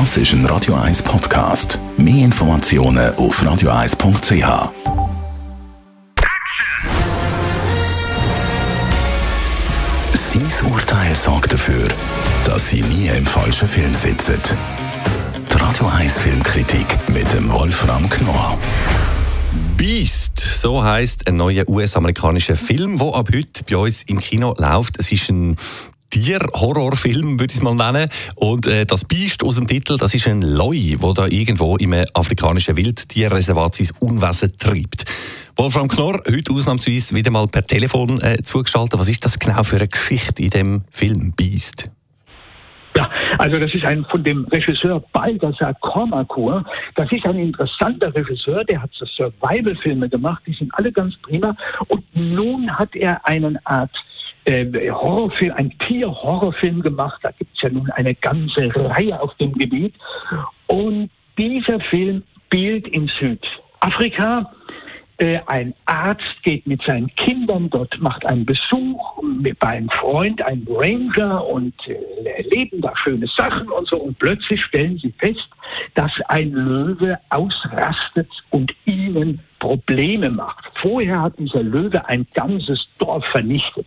Das ist ein Radio 1 Podcast. Mehr Informationen auf radio1.ch. Sein Urteil sorgt dafür, dass Sie nie im falschen Film sitzen. Die Radio 1 Filmkritik mit dem Wolfram Knorr. Beast, so heißt ein neuer US-amerikanischer Film, der ab heute bei uns im Kino läuft. Es ist ein Tier-Horrorfilm, würde ich es mal nennen. Und äh, das Biest aus dem Titel, das ist ein Loi, der da irgendwo im afrikanischen Wildtierreservat sein Unwesen treibt. Wolfram Knorr, heute ausnahmsweise wieder mal per Telefon äh, zugeschaltet. Was ist das genau für eine Geschichte in dem Film Beast? Ja, also das ist ein von dem Regisseur Baldassar Kormakur. Das ist ein interessanter Regisseur, der hat so Survival-Filme gemacht, die sind alle ganz prima. Und nun hat er einen Art äh, Horrorfilm, ein Tier-Horrorfilm gemacht. Da gibt es ja nun eine ganze Reihe auf dem Gebiet. Und dieser Film spielt in Südafrika. Äh, ein Arzt geht mit seinen Kindern dort, macht einen Besuch mit, bei einem Freund, einem Ranger und äh, erleben da schöne Sachen und so. Und plötzlich stellen sie fest, dass ein Löwe ausrastet und ihnen Probleme macht. Vorher hat dieser Löwe ein ganzes Dorf vernichtet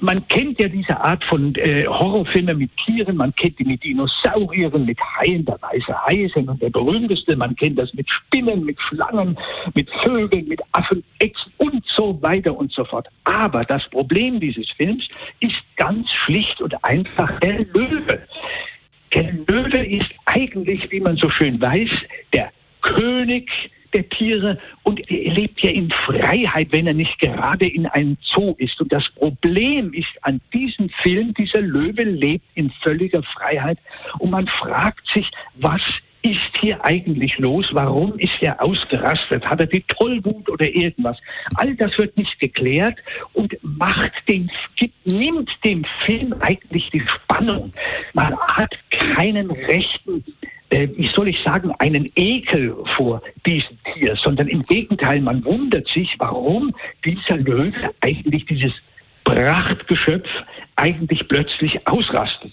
man kennt ja diese Art von äh, Horrorfilmen mit Tieren, man kennt die mit Dinosauriern, mit Haien, der weiße Hai ist ja nun der berühmteste, man kennt das mit Spinnen, mit Schlangen, mit Vögeln, mit Affen, Echsen und so weiter und so fort. Aber das Problem dieses Films ist ganz schlicht und einfach der Löwe. Der Löwe ist eigentlich, wie man so schön weiß, der König der Tiere und er lebt ja in Freiheit, wenn er nicht gerade in einem Zoo ist. Und das Problem ist an diesem Film, dieser Löwe lebt in völliger Freiheit und man fragt sich, was ist hier eigentlich los? Warum ist er ausgerastet? Hat er die Tollwut oder irgendwas? All das wird nicht geklärt und macht den, nimmt dem Film eigentlich die Spannung. Man hat keinen rechten äh, wie soll ich sagen, einen Ekel vor diesem Tier, sondern im Gegenteil, man wundert sich, warum dieser Löwe eigentlich dieses Prachtgeschöpf eigentlich plötzlich ausrastet.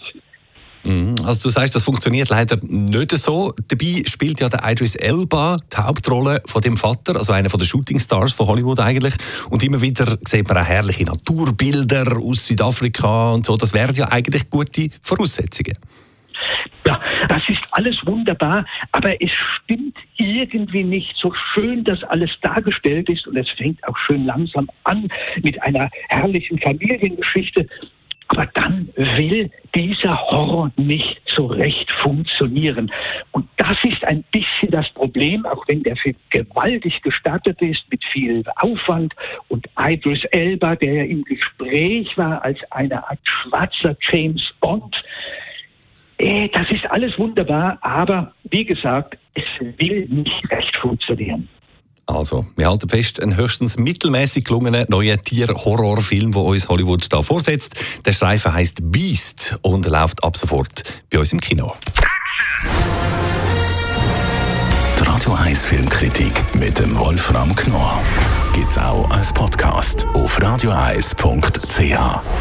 Mhm. Also du sagst, das funktioniert leider nicht so. Dabei spielt ja der Idris Elba die Hauptrolle von dem Vater, also einer der Shooting Stars von Hollywood eigentlich. Und immer wieder sieht man auch herrliche Naturbilder aus Südafrika und so. Das wären ja eigentlich gute Voraussetzungen. Ja, das ist alles wunderbar, aber es stimmt irgendwie nicht so schön, dass alles dargestellt ist und es fängt auch schön langsam an mit einer herrlichen Familiengeschichte. Aber dann will dieser Horror nicht so recht funktionieren. Und das ist ein bisschen das Problem, auch wenn der Film gewaltig gestartet ist, mit viel Aufwand. Und Idris Elba, der ja im Gespräch war als eine Art schwarzer James Bond, äh, das ist alles wunderbar, aber wie gesagt, es will nicht recht funktionieren. Also, wir halten fest, ein höchstens mittelmäßig gelungener neuer Tier-Horrorfilm, der uns Hollywood da vorsetzt. Der Streifen heißt Beast und läuft ab sofort bei uns im Kino. Die Radio 1 Filmkritik mit dem Wolfram Knorr gibt's auch als Podcast auf radioeis.ch.